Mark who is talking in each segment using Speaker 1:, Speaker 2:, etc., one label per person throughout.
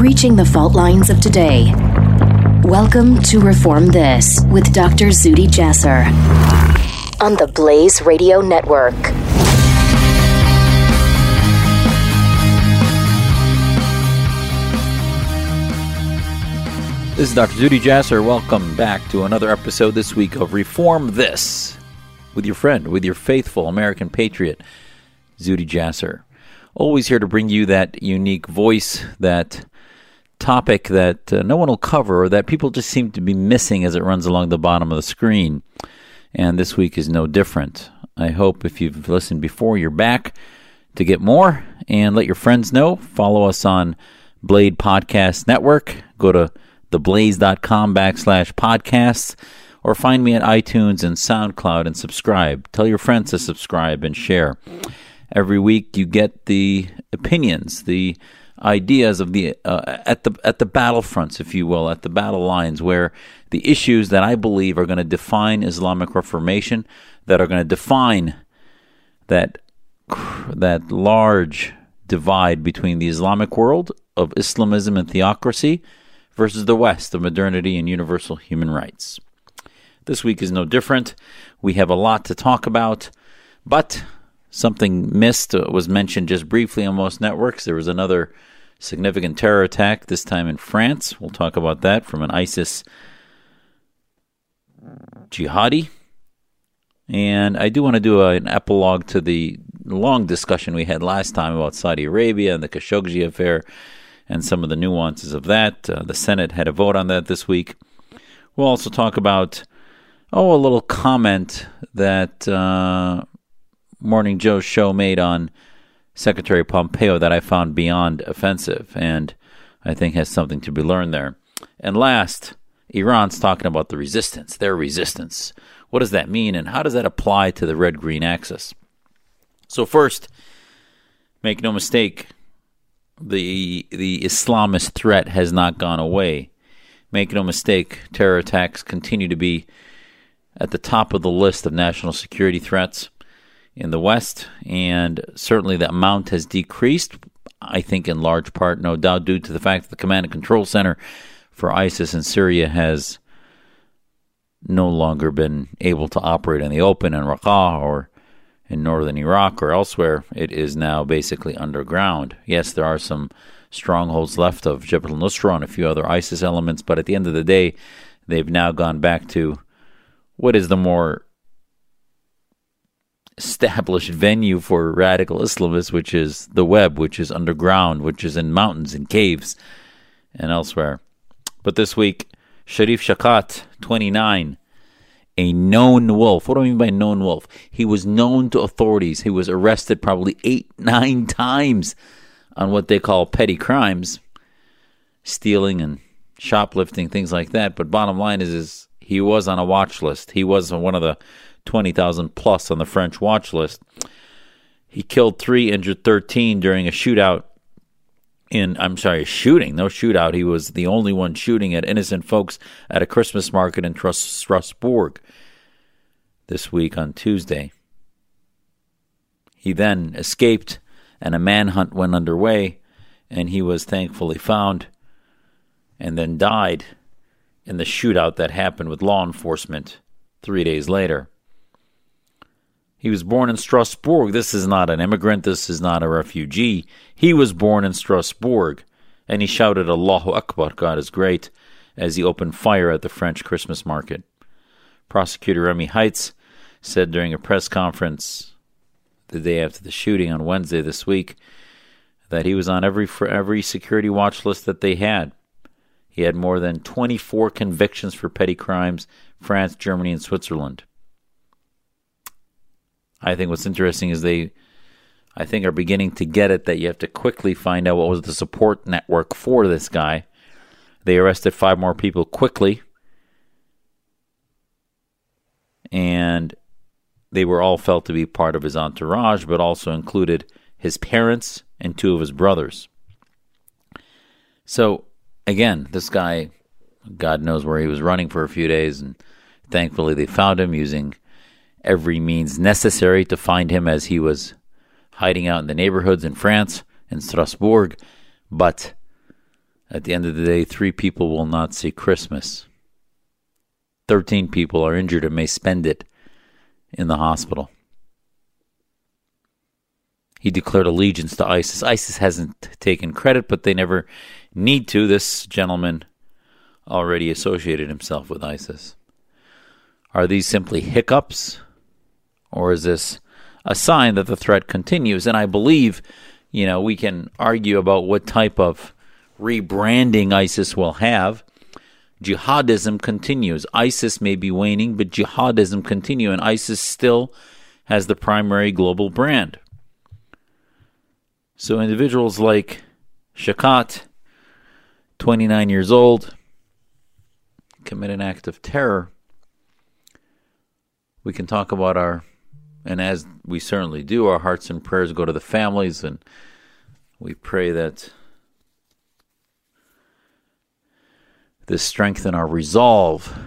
Speaker 1: breaching the fault lines of today. Welcome to Reform This with Dr. Zuhdi Jasser on the Blaze Radio Network.
Speaker 2: This is Dr. Zuhdi Jasser. Welcome back to another episode this week of Reform This with your friend, with your faithful American patriot, Zuhdi Jasser. Always here to bring you that unique voice, that topic that uh, no one will cover or that people just seem to be missing as it runs along the bottom of the screen. And this week is no different. I hope if you've listened before, you're back to get more and let your friends know. Follow us on Blaze Podcast Network. Go to theblaze.com backslash podcasts or find me at iTunes and SoundCloud and subscribe. Tell your friends to subscribe and share. Every week you get the opinions, the ideas of the uh, at the at the battlefronts, if you will, at the battle lines, where the issues that I believe are going to define Islamic Reformation, that are going to define that that large divide between the Islamic world of Islamism and theocracy versus the West of modernity and universal human rights. This week is no different. We have a lot to talk about, but something missed uh, was mentioned just briefly on most networks. There was another significant terror attack, this time in France. We'll talk about that from an ISIS jihadi. And I do want to do a, an epilogue to the long discussion we had last time about Saudi Arabia and the Khashoggi affair and some of the nuances of that. Uh, the Senate had a vote on that this week. We'll also talk about, oh, a little comment that uh, Morning Joe's show made on Secretary Pompeo that I found beyond offensive and I think has something to be learned there. And last, Iran's talking about the resistance, their resistance. What does that mean and how does that apply to the red green axis? So, first, make no mistake, the the Islamist threat has not gone away. Make no mistake, terror attacks continue to be at the top of the list of national security threats in the West, and certainly the amount has decreased. I think in large part, no doubt, due to the fact that the command and control center for ISIS in Syria has no longer been able to operate in the open in Raqqa or in northern Iraq or elsewhere, it is now basically underground. Yes, there are some strongholds left of Jabal Nusra and a few other ISIS elements, but at the end of the day, they've now gone back to what is the more established venue for radical Islamists, which is the web, which is underground, which is in mountains and caves and elsewhere. But this week, Sharif Chekatt, 29, a known wolf. What do I mean by known wolf? He was known to authorities. He was arrested probably eight, nine times on what they call petty crimes, stealing and shoplifting, things like that. But bottom line is, is he was on a watch list. He was one of the 20,000 plus on the French watch list. He killed three, injured 13 during a shootout in I'm sorry, a shooting, no shootout. He was the only one shooting at innocent folks at a Christmas market in Strasbourg this week on Tuesday. He then escaped, and a manhunt went underway, and he was thankfully found and then died in the shootout that happened with law enforcement three days later. He was born in Strasbourg. This is not an immigrant. This is not a refugee. He was born in Strasbourg. And he shouted, Allahu Akbar, God is great, as he opened fire at the French Christmas market. Prosecutor Remy Heitz said during a press conference the day after the shooting on Wednesday this week that he was on every every security watch list that they had. He had more than 24 convictions for petty crimes, France, Germany, and Switzerland. I think what's interesting is they, I think, are beginning to get it that you have to quickly find out what was the support network for this guy. They arrested five more people quickly, and they were all felt to be part of his entourage, but also included his parents and two of his brothers. So, again, this guy, God knows where he was running for a few days, and thankfully they found him using every means necessary to find him as he was hiding out in the neighborhoods in France, in Strasbourg. But At the end of the day, three people will not see Christmas. 13 people are injured and may spend it in the hospital. He declared allegiance to ISIS. ISIS hasn't taken credit, but they never need to. This gentleman already associated himself with ISIS. Are these simply hiccups? Or is this a sign that the threat continues? And I believe, you know, we can argue about what type of rebranding ISIS will have. Jihadism continues. ISIS may be waning, but jihadism continues, and ISIS still has the primary global brand. So individuals like Chekatt, 29 years old, commit an act of terror. We can talk about our, and as we certainly do, our hearts and prayers go to the families, and we pray that this strengthen our resolve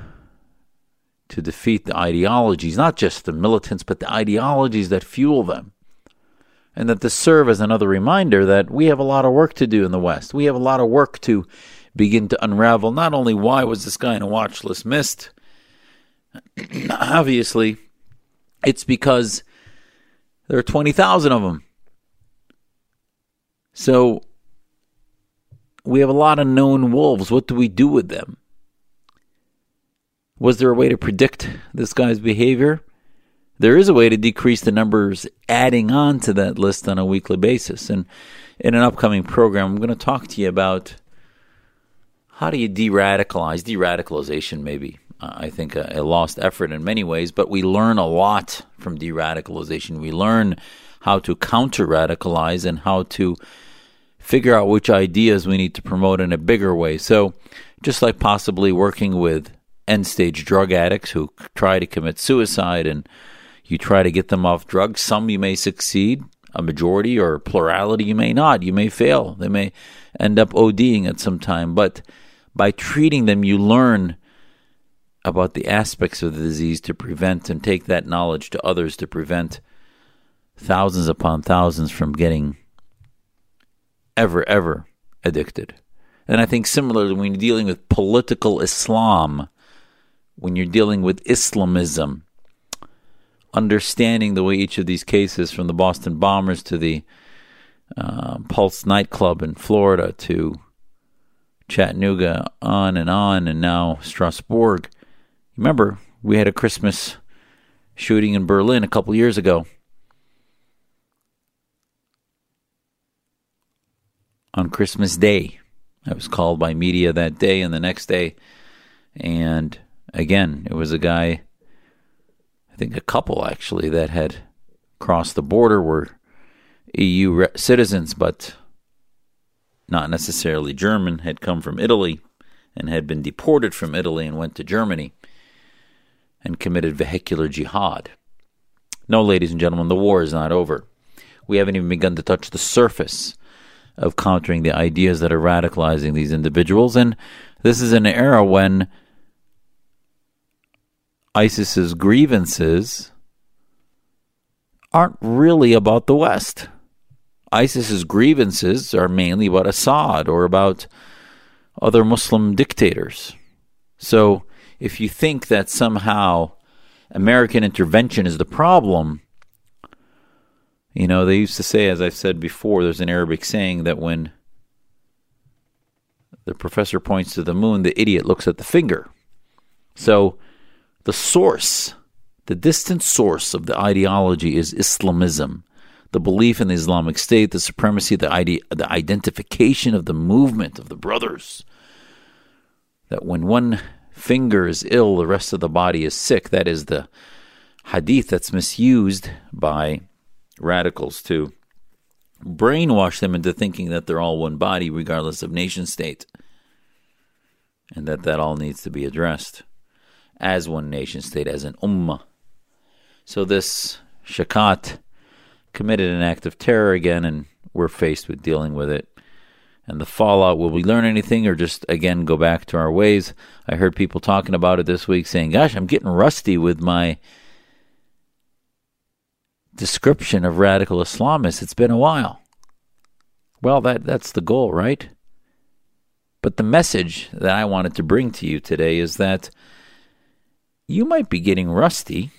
Speaker 2: to defeat the ideologies, not just the militants, but the ideologies that fuel them. And that this serve as another reminder that we have a lot of work to do in the West. We have a lot of work to begin to unravel not only why was this guy in a watch list missed, obviously, it's because there are 20,000 of them. So we have a lot of known wolves. What do we do with them? Was there a way to predict this guy's behavior? There is a way to decrease the numbers adding on to that list on a weekly basis. And in an upcoming program, I'm going to talk to you about how do you de radicalize? De radicalization, maybe, I think, a, a lost effort in many ways, but we learn a lot from de radicalization. We learn how to counter radicalize and how to figure out which ideas we need to promote in a bigger way. So, just like possibly working with end stage drug addicts who try to commit suicide and you try to get them off drugs, some you may succeed, a majority or plurality you may not. You may fail. They may end up ODing at some time. But by treating them, you learn about the aspects of the disease to prevent and take that knowledge to others to prevent thousands upon thousands from getting ever, ever addicted. And I think similarly, when you're dealing with political Islam, when you're dealing with Islamism, understanding the way each of these cases, from the Boston bombers to the uh, Pulse nightclub in Florida to Chattanooga, on and on, and now Strasbourg. Remember, we had a Christmas shooting in Berlin a couple years ago. on Christmas Day. I was called by media that day and the next day. And again, it was a guy, I think a couple actually, that had crossed the border, were EU re- citizens, but not necessarily German, had come from Italy and had been deported from Italy and went to Germany and committed vehicular jihad. No, ladies and gentlemen, the war is not over. We haven't even begun to touch the surface of countering the ideas that are radicalizing these individuals. And this is an era when ISIS's grievances aren't really about the West. ISIS's grievances are mainly about Assad or about other Muslim dictators. So if you think that somehow American intervention is the problem, you know, they used to say, as I've said before, there's an Arabic saying that when the professor points to the moon, the idiot looks at the finger. So the source, the distant source of the ideology is Islamism, the belief in the Islamic State, the supremacy, the, ide- the identification of the movement of the brothers. That when one finger is ill, the rest of the body is sick. That is the hadith that's misused by radicals to brainwash them into thinking that they're all one body, regardless of nation state, and that that all needs to be addressed as one nation state, as an ummah. So this Chekatt committed an act of terror again, and we're faced with dealing with it. And the fallout, will we learn anything or just again go back to our ways? I heard people talking about it this week saying, Gosh, I'm getting rusty with my description of radical Islamists. It's been a while. Well, that that's the goal, right? But the message that I wanted to bring to you today is that you might be getting rusty.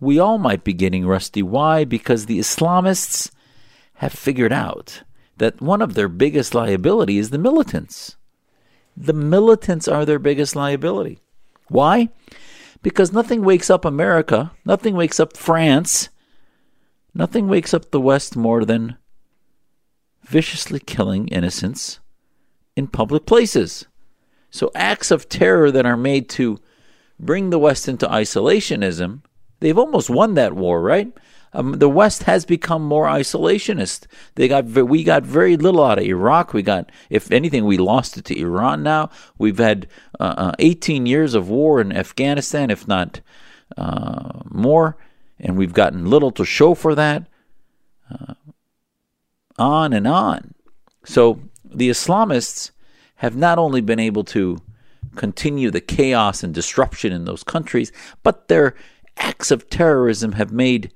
Speaker 2: We all might be getting rusty. Why? Because the Islamists have figured out that one of their biggest liability is the militants. The militants are their biggest liability. Why? Because nothing wakes up America, nothing wakes up France, nothing wakes up the West more than viciously killing innocents in public places. So acts of terror that are made to bring the West into isolationism, they've almost won that war, right? Um, the West has become more isolationist. They got we got very little out of Iraq. We got, if anything, we lost it to Iran. Now we've had uh, uh, 18 years of war in Afghanistan, if not uh, more, and we've gotten little to show for that. Uh, on and on. So the Islamists have not only been able to continue the chaos and disruption in those countries, but their acts of terrorism have made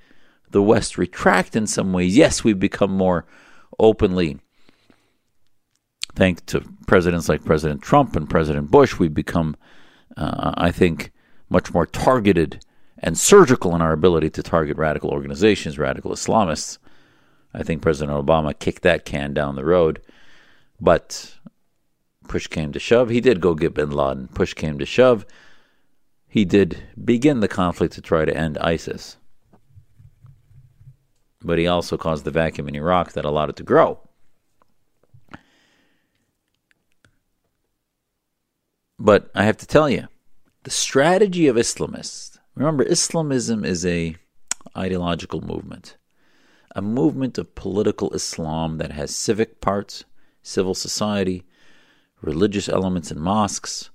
Speaker 2: the West retract in some ways. Yes, we've become more openly, thanks to presidents like President Trump and President Bush, we've become, uh, I think, much more targeted and surgical in our ability to target radical organizations, radical Islamists. I think President Obama kicked that can down the road. But push came to shove. He did go get bin Laden. Push came to shove. He did begin the conflict to try to end ISIS. But he also caused the vacuum in Iraq that allowed it to grow. But I have to tell you, the strategy of Islamists, remember Islamism is a ideological movement a movement of political Islam that has civic parts, civil society, religious elements in mosques,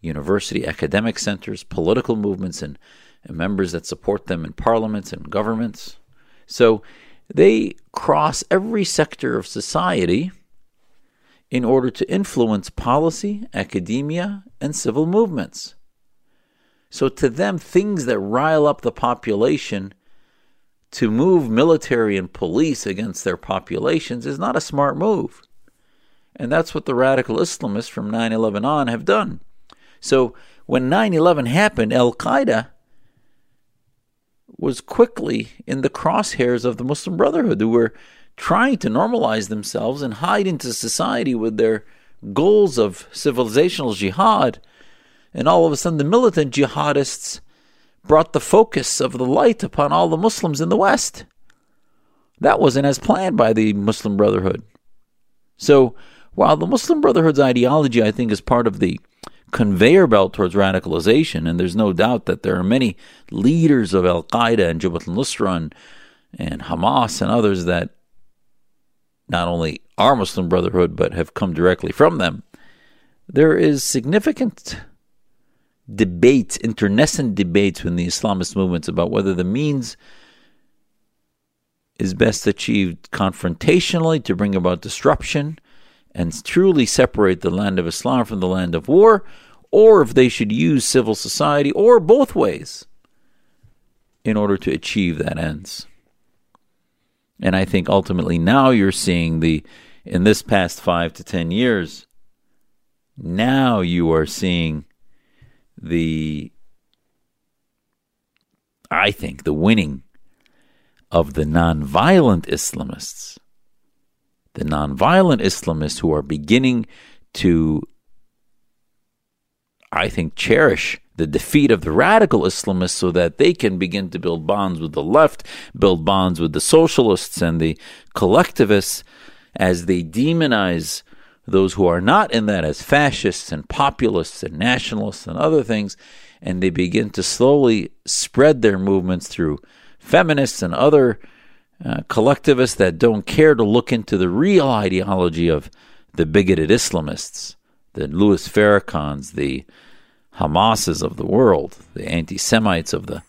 Speaker 2: university academic centers, political movements, and, and members that support them in parliaments and governments. So they cross every sector of society in order to influence policy, academia, and civil movements. So to them, things that rile up the population to move military and police against their populations is not a smart move. And that's what the radical Islamists from 9 11 on have done. So when 9 11 happened, Al Qaeda was quickly in the crosshairs of the Muslim Brotherhood, who were trying to normalize themselves and hide into society with their goals of civilizational jihad. And all of a sudden, the militant jihadists brought the focus of the light upon all the Muslims in the West. That wasn't as planned by the Muslim Brotherhood. So, while the Muslim Brotherhood's ideology, I think, is part of the conveyor belt towards radicalization, and there's no doubt that there are many leaders of Al Qaeda and Jabhat al Nusra and, and Hamas and others that not only are Muslim Brotherhood but have come directly from them. There is significant debates, internecine debates within the Islamist movements about whether the means is best achieved confrontationally to bring about disruption and truly separate the land of Islam from the land of war, or if they should use civil society, or both ways, in order to achieve that ends. And I think ultimately now you're seeing the, in this past five to ten years, now you are seeing the I think the winning of the nonviolent Islamists, the nonviolent Islamists who are beginning to, I think, cherish the defeat of the radical Islamists so that they can begin to build bonds with the left, build bonds with the socialists and the collectivists as they demonize those who are not in that as fascists and populists and nationalists and other things, and they begin to slowly spread their movements through feminists and other uh, collectivists that don't care to look into the real ideology of the bigoted Islamists, the Louis Farrakhan's, the Hamases of the world, the anti Semites of the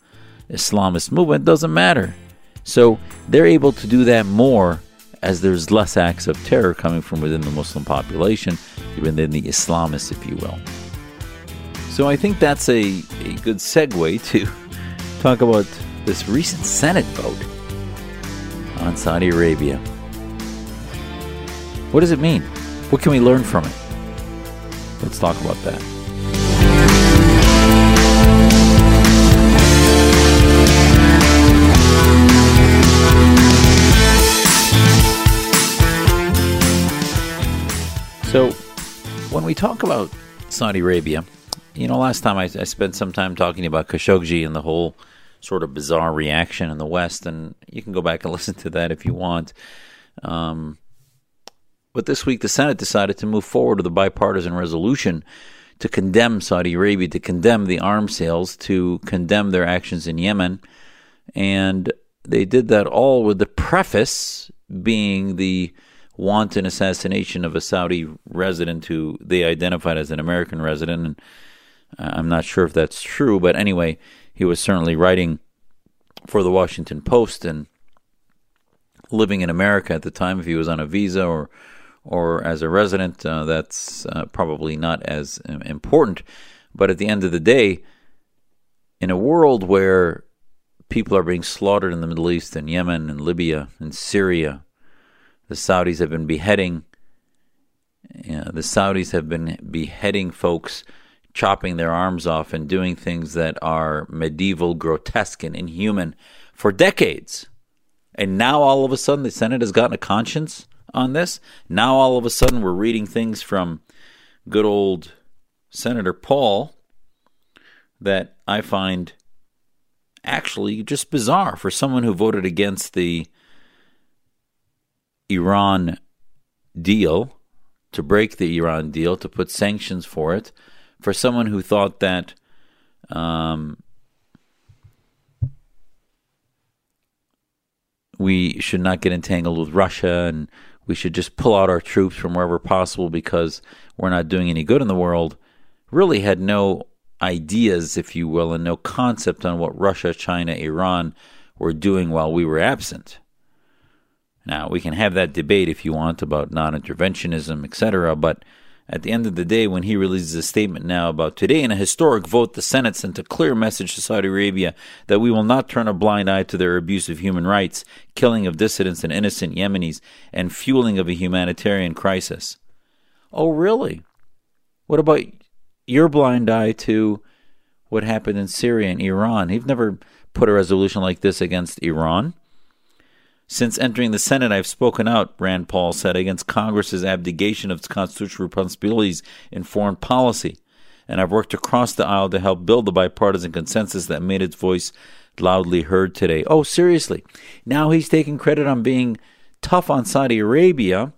Speaker 2: Islamist movement, doesn't matter. So they're able to do that more as there's less acts of terror coming from within the Muslim population, even within the Islamists, if you will. So I think that's a, a good segue to talk about this recent Senate vote on Saudi Arabia. What does it mean? What can we learn from it? Let's talk about that. So, when we talk about Saudi Arabia, you know, last time I, I spent some time talking about Khashoggi and the whole sort of bizarre reaction in the West, and you can go back and listen to that if you want. Um, but this week, the Senate decided to move forward with a bipartisan resolution to condemn Saudi Arabia, to condemn the arms sales, to condemn their actions in Yemen. And they did that all with the preface being the wanton assassination of a Saudi resident who they identified as an American resident. And I'm not sure if that's true, but anyway, he was certainly writing for the Washington Post and living in America at the time. If he was on a visa or or as a resident, uh, that's uh, probably not as um, important. But at the end of the day, in a world where people are being slaughtered in the Middle East and Yemen and Libya and Syria, the Saudis have been beheading. the Saudis have been beheading folks chopping their arms off and doing things that are medieval, grotesque, and inhuman for decades. And now all of a sudden the Senate has gotten a conscience on this. Now all of a sudden we're reading things from good old Senator Paul that I find actually just bizarre for someone who voted against the Iran deal, to break the Iran deal, to put sanctions for it, for someone who thought that um, we should not get entangled with Russia and we should just pull out our troops from wherever possible because we're not doing any good in the world, really had no ideas, if you will, and no concept on what Russia, China, Iran were doing while we were absent. Now, we can have that debate if you want about non interventionism, etc., but at the end of the day, when he releases a statement now about today in a historic vote, the Senate sent a clear message to Saudi Arabia that we will not turn a blind eye to their abuse of human rights, killing of dissidents and innocent Yemenis, and fueling of a humanitarian crisis. Oh, really? What about your blind eye to what happened in Syria and Iran? You've never put a resolution like this against Iran. Since entering the Senate, I've spoken out, Rand Paul said, against Congress's abdication of its constitutional responsibilities in foreign policy. And I've worked across the aisle to help build the bipartisan consensus that made its voice loudly heard today. Oh, seriously. Now he's taking credit on being tough on Saudi Arabia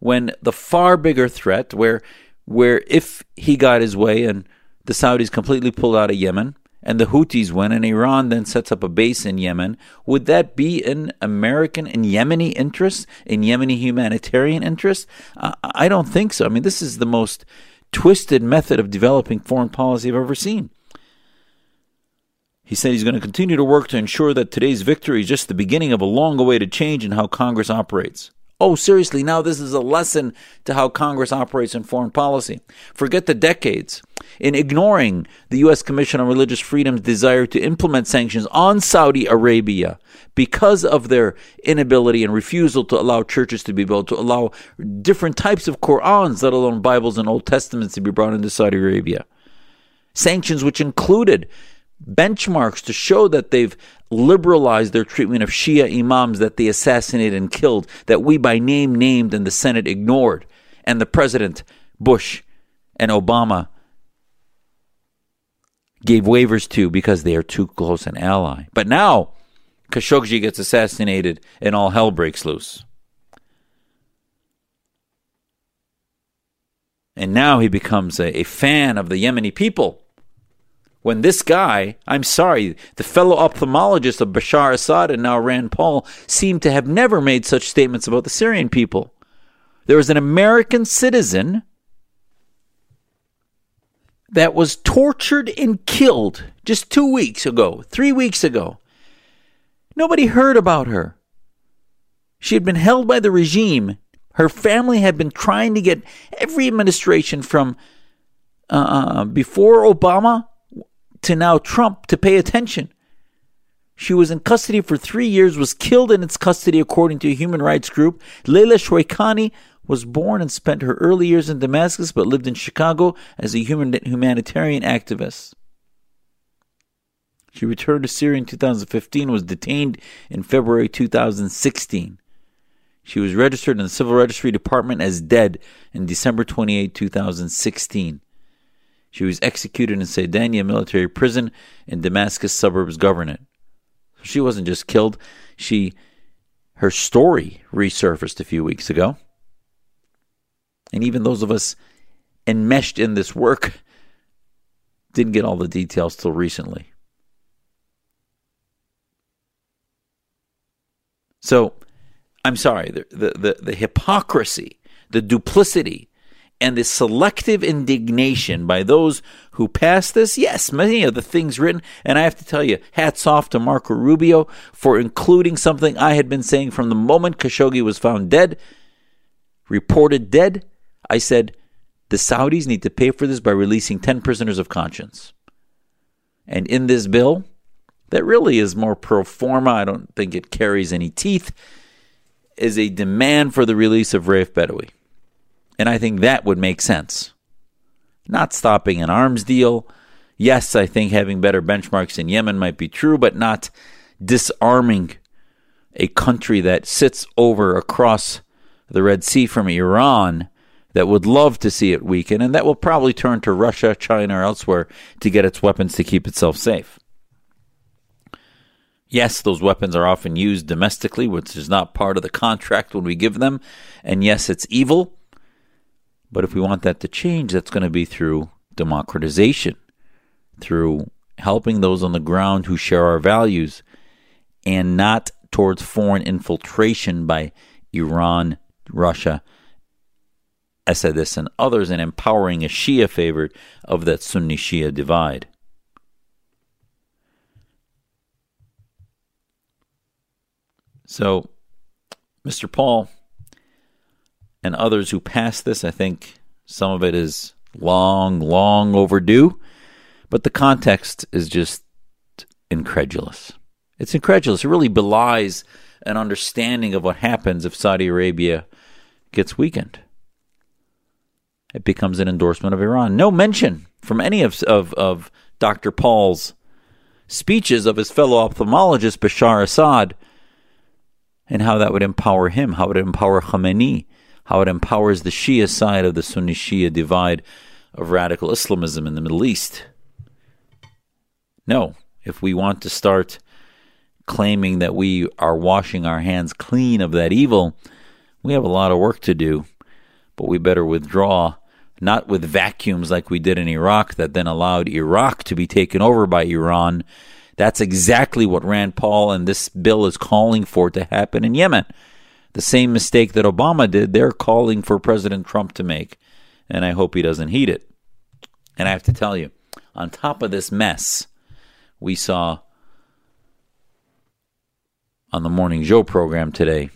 Speaker 2: when the far bigger threat, where, where if he got his way and the Saudis completely pulled out of Yemen, and the Houthis win, and Iran then sets up a base in Yemen, would that be in American and Yemeni interest, in Yemeni humanitarian interest? Uh, I don't think so. I mean, this is the most twisted method of developing foreign policy I've ever seen. He said he's going to continue to work to ensure that today's victory is just the beginning of a long awaited change in how Congress operates. Oh, seriously, now this is a lesson to how Congress operates in foreign policy. Forget the decades in ignoring the U.S. Commission on Religious Freedom's desire to implement sanctions on Saudi Arabia because of their inability and refusal to allow churches to be built, to allow different types of Qur'ans, let alone Bibles and Old Testaments, to be brought into Saudi Arabia. Sanctions which included benchmarks to show that they've liberalized their treatment of Shia imams that they assassinated and killed, that we by name named and the Senate ignored, and the President Bush and Obama gave waivers to because they are too close an ally. But now Khashoggi gets assassinated and all hell breaks loose. And now he becomes a, a fan of the Yemeni people when this guy, I'm sorry, the fellow ophthalmologist of Bashar Assad and now Rand Paul seem to have never made such statements about the Syrian people. There was an American citizen that was tortured and killed just two weeks ago, three weeks ago. Nobody heard about her. She had been held by the regime. Her family had been trying to get every administration from uh, uh before Obama to now Trump to pay attention. She was in custody for three years, was killed in its custody, according to a human rights group. Leila Shweikani was born and spent her early years in Damascus but lived in Chicago as a human, humanitarian activist. She returned to Syria in 2015 was detained in February 2016. She was registered in the Civil Registry Department as dead in December 28, 2016. She was executed in Saydnaya military prison in Damascus suburbs governorate. She wasn't just killed, she her story resurfaced a few weeks ago. And even those of us enmeshed in this work didn't get all the details till recently. So, I'm sorry, the, the, the, the hypocrisy, the duplicity, and the selective indignation by those who pass this. Yes, many of the things written, and I have to tell you, hats off to Marco Rubio for including something I had been saying from the moment Khashoggi was found dead, reported dead. I said, the Saudis need to pay for this by releasing 10 prisoners of conscience. And in this bill, that really is more pro forma, I don't think it carries any teeth, is a demand for the release of Raif Badawi. And I think that would make sense. Not stopping an arms deal. Yes, I think having better benchmarks in Yemen might be true, but not disarming a country that sits over across the Red Sea from Iran that would love to see it weaken and that will probably turn to Russia, China, or elsewhere to get its weapons to keep itself safe. Yes, those weapons are often used domestically, which is not part of the contract when we give them. And yes, it's evil. But if we want that to change, that's going to be through democratization, through helping those on the ground who share our values, and not towards foreign infiltration by Iran, Russia, Assadis, and others, and empowering a Shia favorite of that Sunni Shia divide. So, Mr. Paul and others who passed this, I think some of it is long, long overdue, but the context is just incredulous. It's incredulous. It really belies an understanding of what happens if Saudi Arabia gets weakened. It becomes an endorsement of Iran. No mention from any of, of, of Dr. Paul's speeches of his fellow ophthalmologist Bashar Assad and how that would empower him, how it would empower Khamenei, how it empowers the Shia side of the Sunni Shia divide of radical Islamism in the Middle East. No, if we want to start claiming that we are washing our hands clean of that evil, we have a lot of work to do, but we better withdraw, not with vacuums like we did in Iraq that then allowed Iraq to be taken over by Iran that's exactly what Rand Paul and this bill is calling for to happen in Yemen. The same mistake that Obama did, they're calling for President Trump to make. And I hope he doesn't heed it. And I have to tell you, on top of this mess, we saw on the Morning Joe program today,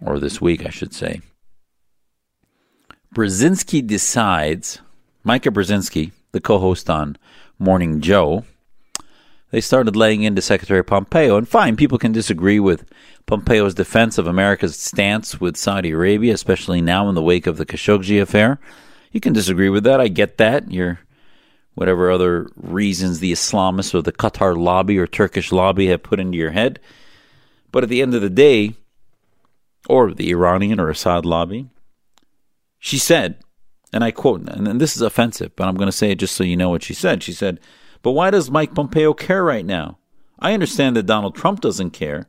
Speaker 2: or this week, I should say. Brzezinski decides, Mika Brzezinski, the co host on Morning Joe, they started laying into Secretary Pompeo. And fine, people can disagree with Pompeo's defense of America's stance with Saudi Arabia, especially now in the wake of the Khashoggi affair. You can disagree with that. I get that. You're whatever other reasons the Islamists or the Qatar lobby or Turkish lobby have put into your head. But at the end of the day, or the Iranian or Assad lobby, she said, and I quote, and this is offensive, but I'm going to say it just so you know what she said. She said, but why does Mike Pompeo care right now? I understand that Donald Trump doesn't care.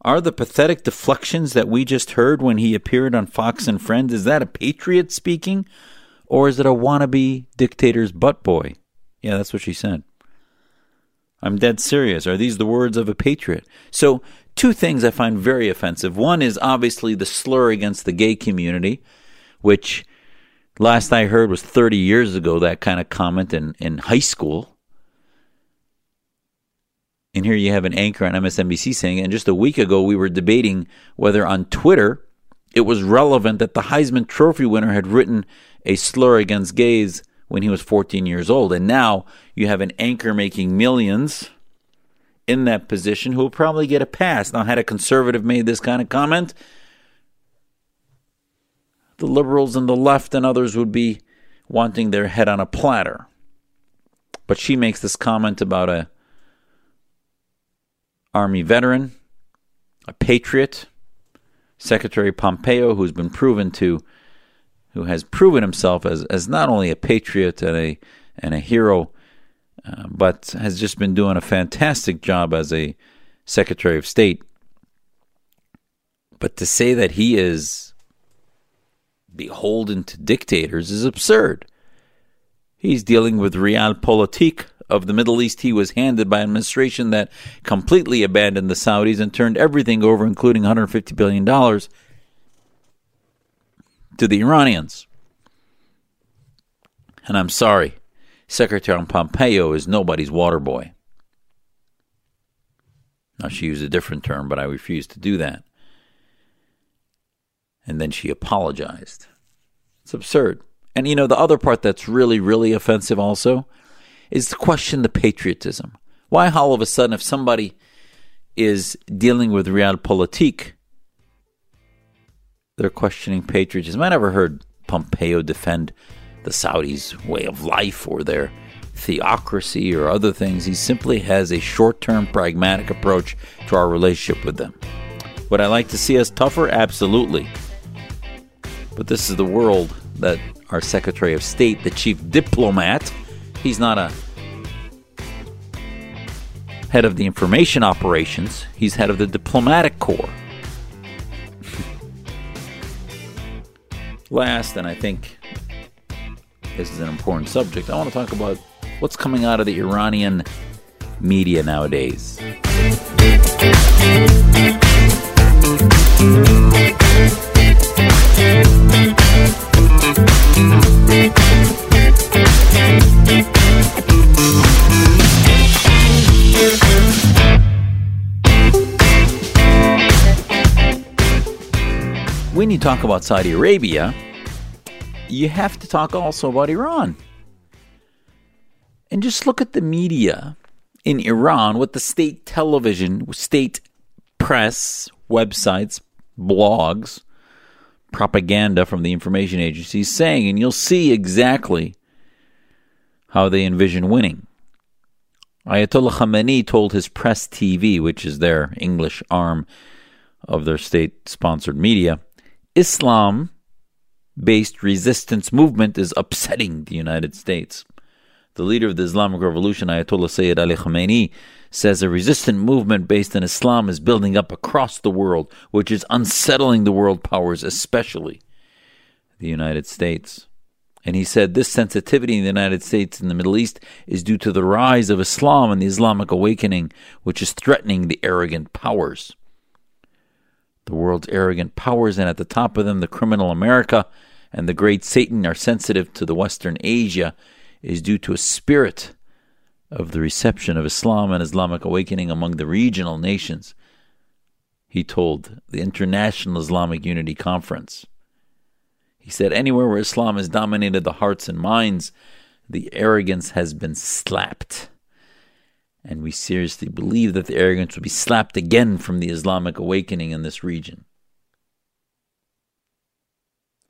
Speaker 2: Are the pathetic deflections that we just heard when he appeared on Fox and Friends, is that a patriot speaking? Or is it a wannabe dictator's butt boy? Yeah, that's what she said. I'm dead serious. Are these the words of a patriot? So, two things I find very offensive. One is obviously the slur against the gay community, which last I heard was 30 years ago, that kind of comment in, in high school. And here you have an anchor on MSNBC saying, and just a week ago we were debating whether on Twitter it was relevant that the Heisman Trophy winner had written a slur against gays when he was 14 years old. And now you have an anchor making millions in that position who will probably get a pass. Now, had a conservative made this kind of comment, the liberals and the left and others would be wanting their head on a platter. But she makes this comment about a army veteran, a patriot, Secretary Pompeo, who's been proven to, who has proven himself as, as not only a patriot and a and a hero, uh, but has just been doing a fantastic job as a Secretary of State. But to say that he is beholden to dictators is absurd. He's dealing with realpolitik of the Middle East he was handed by an administration that completely abandoned the Saudis and turned everything over, including $150 billion, to the Iranians. And I'm sorry, Secretary Pompeo is nobody's water boy. Now, she used a different term, but I refuse to do that. And then she apologized. It's absurd. And you know, the other part that's really, really offensive also is to question the patriotism. Why all of a sudden, if somebody is dealing with realpolitik, they're questioning patriotism? I never heard Pompeo defend the Saudis' way of life or their theocracy or other things. He simply has a short term pragmatic approach to our relationship with them. Would I like to see us tougher? Absolutely. But this is the world that our Secretary of State, the chief diplomat, he's not a head of the information operations, he's head of the diplomatic corps. Last, and I think this is an important subject, I want to talk about what's coming out of the Iranian media nowadays. When you talk about Saudi Arabia, you have to talk also about Iran. And just look at the media in Iran, what the state television, state press, websites, blogs, propaganda from the information agencies saying, and you'll see exactly how they envision winning. Ayatollah Khamenei told his press TV, which is their English arm of their state sponsored media, Islam based resistance movement is upsetting the United States. The leader of the Islamic Revolution, Ayatollah Sayyid Ali Khamenei, says a resistant movement based in Islam is building up across the world, which is unsettling the world powers, especially the United States. And he said this sensitivity in the United States and the Middle East is due to the rise of Islam and the Islamic awakening, which is threatening the arrogant powers. The world's arrogant powers, and at the top of them, the criminal America and the great Satan, are sensitive to the Western Asia, is due to a spirit of the reception of Islam and Islamic awakening among the regional nations, he told the International Islamic Unity Conference. He said, Anywhere where Islam has dominated the hearts and minds, the arrogance has been slapped. And we seriously believe that the arrogance will be slapped again from the Islamic awakening in this region.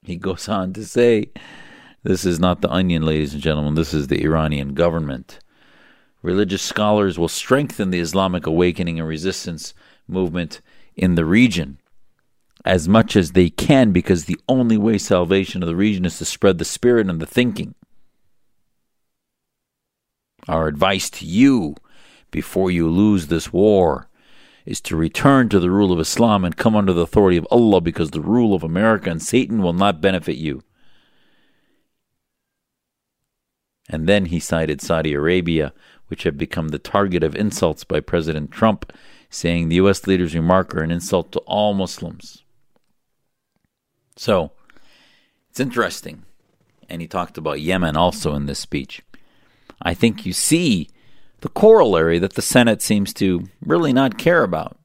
Speaker 2: He goes on to say, This is not the onion, ladies and gentlemen, this is the Iranian government. Religious scholars will strengthen the Islamic awakening and resistance movement in the region as much as they can because the only way salvation of the region is to spread the spirit and the thinking. Our advice to you before you lose this war is to return to the rule of Islam and come under the authority of Allah because the rule of America and Satan will not benefit you. And then he cited Saudi Arabia which have become the target of insults by President Trump, saying the U.S. leader's remark are an insult to all Muslims. So, it's interesting. And he talked about Yemen also in this speech. I think you see the corollary that the Senate seems to really not care about.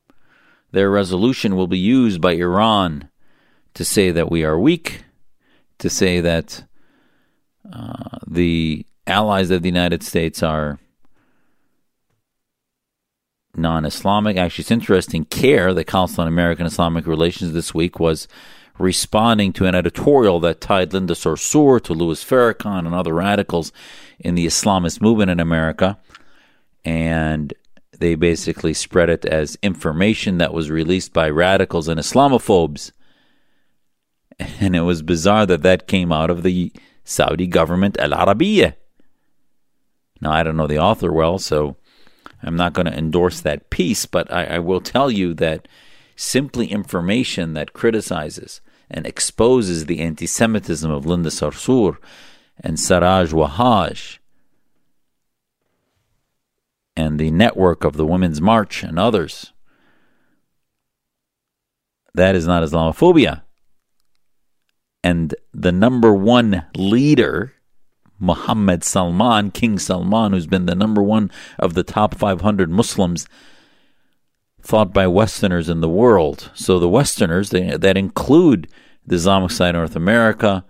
Speaker 2: Their resolution will be used by Iran to say that we are weak, to say that uh, the allies of the United States are non Islamic. Actually, it's interesting. CAIR, the Council on American Islamic Relations, this week was responding to an editorial that tied Linda Sarsour to Louis Farrakhan and other radicals in the Islamist movement in America. And they basically spread it as information that was released by radicals and Islamophobes. And it was bizarre that that came out of the Saudi government, Al Arabiya. Now, I don't know the author well, so I'm not going to endorse that piece, but I, I will tell you that simply information that criticizes and exposes the anti Semitism of Linda Sarsour and Siraj Wahhaj and the network of the Women's March and others. That is not Islamophobia. And the number one leader, Muhammad Salman, King Salman, who's been the number one of the top 500 Muslims thought by Westerners in the world. So the Westerners, they, that include the Islamic side of North America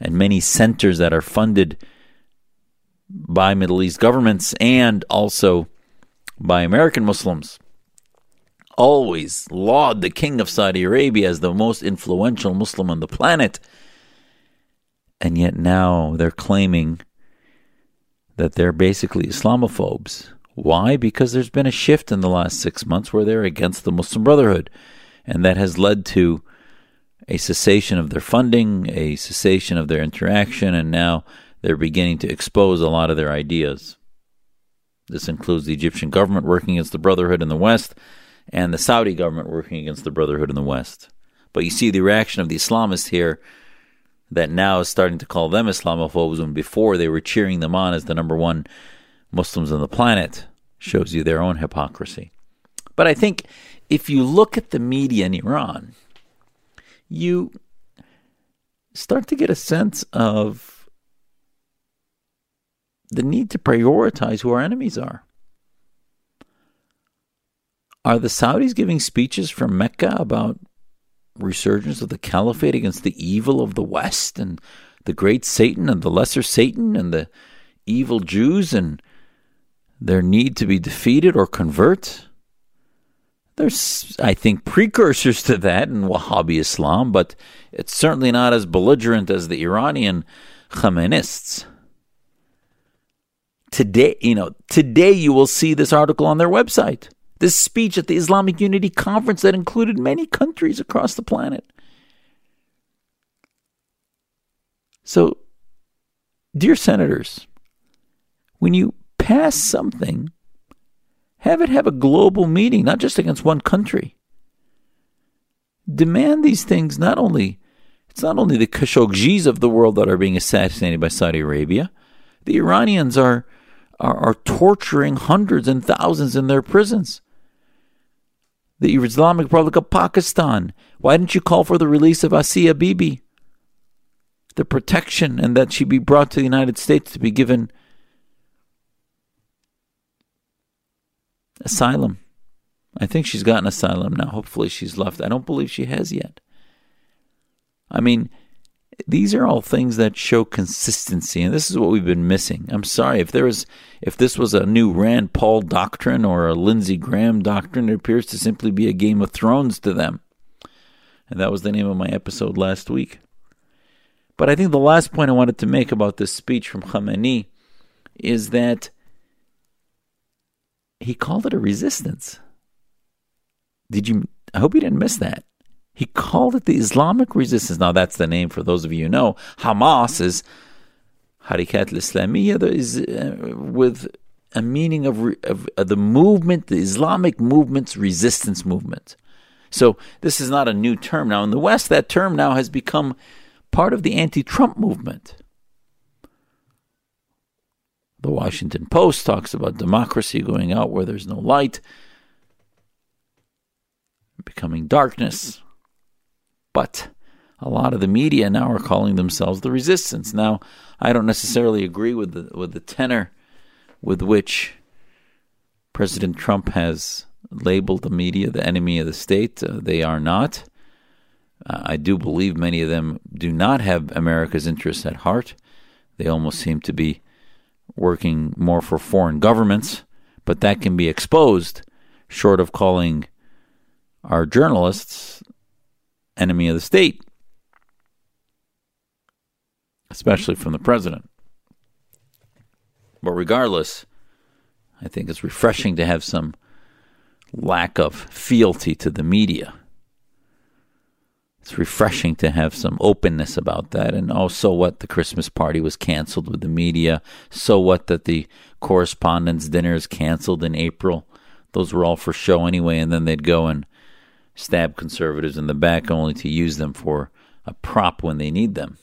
Speaker 2: and many centers that are funded by Middle East governments and also by American Muslims, always laud the king of Saudi Arabia as the most influential Muslim on the planet. And yet now they're claiming that they're basically Islamophobes. Why? Because there's been a shift in the last six months where they're against the Muslim Brotherhood. And that has led to a cessation of their funding, a cessation of their interaction, and now they're beginning to expose a lot of their ideas. This includes the Egyptian government working against the Brotherhood in the West and the Saudi government working against the Brotherhood in the West. But you see the reaction of the Islamists here that now is starting to call them Islamophobes when before they were cheering them on as the number one Muslims on the planet. Shows you their own hypocrisy. But I think if you look at the media in Iran, you start to get a sense of the need to prioritize who our enemies are. Are the Saudis giving speeches from Mecca about resurgence of the caliphate against the evil of the West and the great Satan and the lesser Satan and the evil Jews and their need to be defeated or convert? There's, I think, precursors to that in Wahhabi Islam, but it's certainly not as belligerent as the Iranian Khomeinists. Today, you know, today you will see this article on their website. This speech at the Islamic Unity Conference that included many countries across the planet. So, dear senators, when you pass something have it have a global meaning, not just against one country. Demand these things not only it's not only the Khashoggis of the world that are being assassinated by Saudi Arabia. The Iranians are, are, are torturing hundreds and thousands in their prisons. The Islamic Republic of Pakistan. Why didn't you call for the release of Asia Bibi? The protection and that she be brought to the United States to be given asylum. I think she's gotten asylum now. Hopefully she's left. I don't believe she has yet. I mean, these are all things that show consistency, and this is what we've been missing. I'm sorry if there was, if this was a new Rand Paul doctrine or a Lindsey Graham doctrine, it appears to simply be a Game of Thrones to them, and that was the name of my episode last week. But I think the last point I wanted to make about this speech from Khamenei is that he called it a resistance. Did you? I hope you didn't miss that. He called it the Islamic resistance. Now, that's the name for those of you who know. Hamas is Harikat al-Islamiyya, is uh, with a meaning of, of, of the movement, the Islamic movement's resistance movement. So this is not a new term. Now, in the West, that term now has become part of the anti-Trump movement. The Washington Post talks about democracy going out where there's no light, becoming darkness. But a lot of the media now are calling themselves the resistance. Now, I don't necessarily agree with the with the tenor with which President Trump has labeled the media the enemy of the state. Uh, they are not. Uh, I do believe many of them do not have America's interests at heart. They almost seem to be working more for foreign governments, but that can be exposed short of calling our journalists enemy of the state, especially from the president. But regardless, I think it's refreshing to have some lack of fealty to the media. It's refreshing to have some openness about that. And oh, so what? The Christmas party was canceled with the media. So what that the correspondence dinner is canceled in April. Those were all for show anyway. And then they'd go and stab conservatives in the back only to use them for a prop when they need them.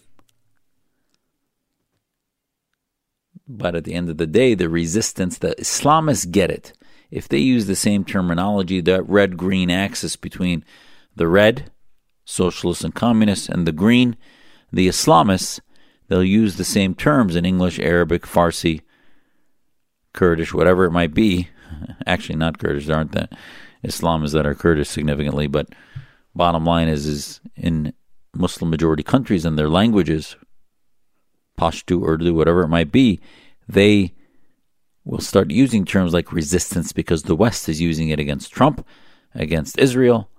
Speaker 2: But at the end of the day, the resistance, the Islamists get it. If they use the same terminology, that red green axis between the red, socialists and communists, and the green, the Islamists, they'll use the same terms in English, Arabic, Farsi, Kurdish, whatever it might be. Actually, not Kurdish, there aren't that Islamists that are Kurdish significantly, but bottom line is, is in Muslim majority countries and their languages, Pashto, Urdu, whatever it might be, they will start using terms like resistance because the West is using it against Trump, against Israel.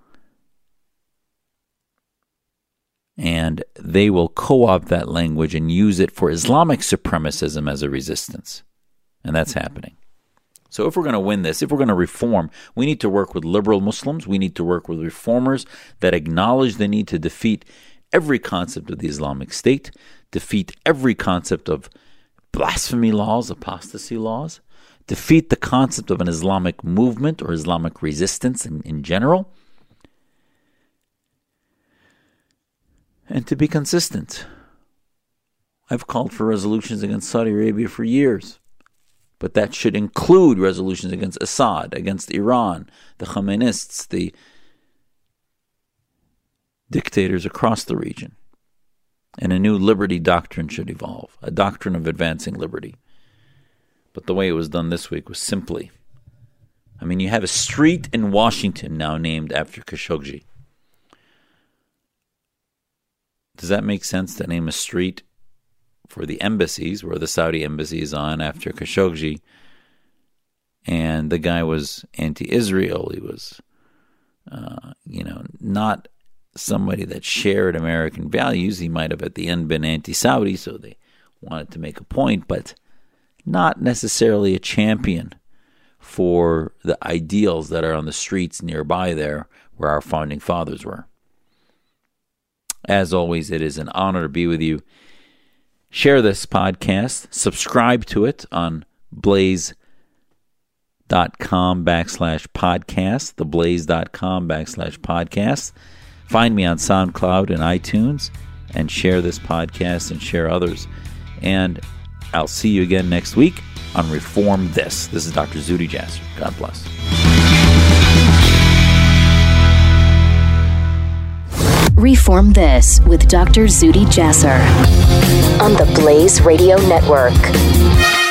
Speaker 2: And they will co opt that language and use it for Islamic supremacism as a resistance. And that's mm-hmm. happening. So, if we're going to win this, if we're going to reform, we need to work with liberal Muslims. We need to work with reformers that acknowledge the need to defeat every concept of the Islamic State, defeat every concept of blasphemy laws, apostasy laws, defeat the concept of an Islamic movement or Islamic resistance in, in general, and to be consistent. I've called for resolutions against Saudi Arabia for years, but that should include resolutions against Assad, against Iran, the Khomeinists, the dictators across the region. And a new liberty doctrine should evolve, a doctrine of advancing liberty. But the way it was done this week was simply I mean, you have a street in Washington now named after Khashoggi. Does that make sense to name a street for the embassies where the Saudi embassy is on after Khashoggi? And the guy was anti Israel. He was, uh, you know, not somebody that shared American values. He might have at the end been anti Saudi, so they wanted to make a point, but not necessarily a champion for the ideals that are on the streets nearby there where our founding fathers were. As always, it is an honor to be with you. Share this podcast, subscribe to it on blaze.com backslash podcast, theblaze.com backslash podcast. Find me on SoundCloud and iTunes and share this podcast and share others. And I'll see you again next week on Reform This. This is Dr. Zuhdi Jasser. God bless.
Speaker 1: Reform This with Dr. Zuhdi Jasser on the Blaze Radio Network.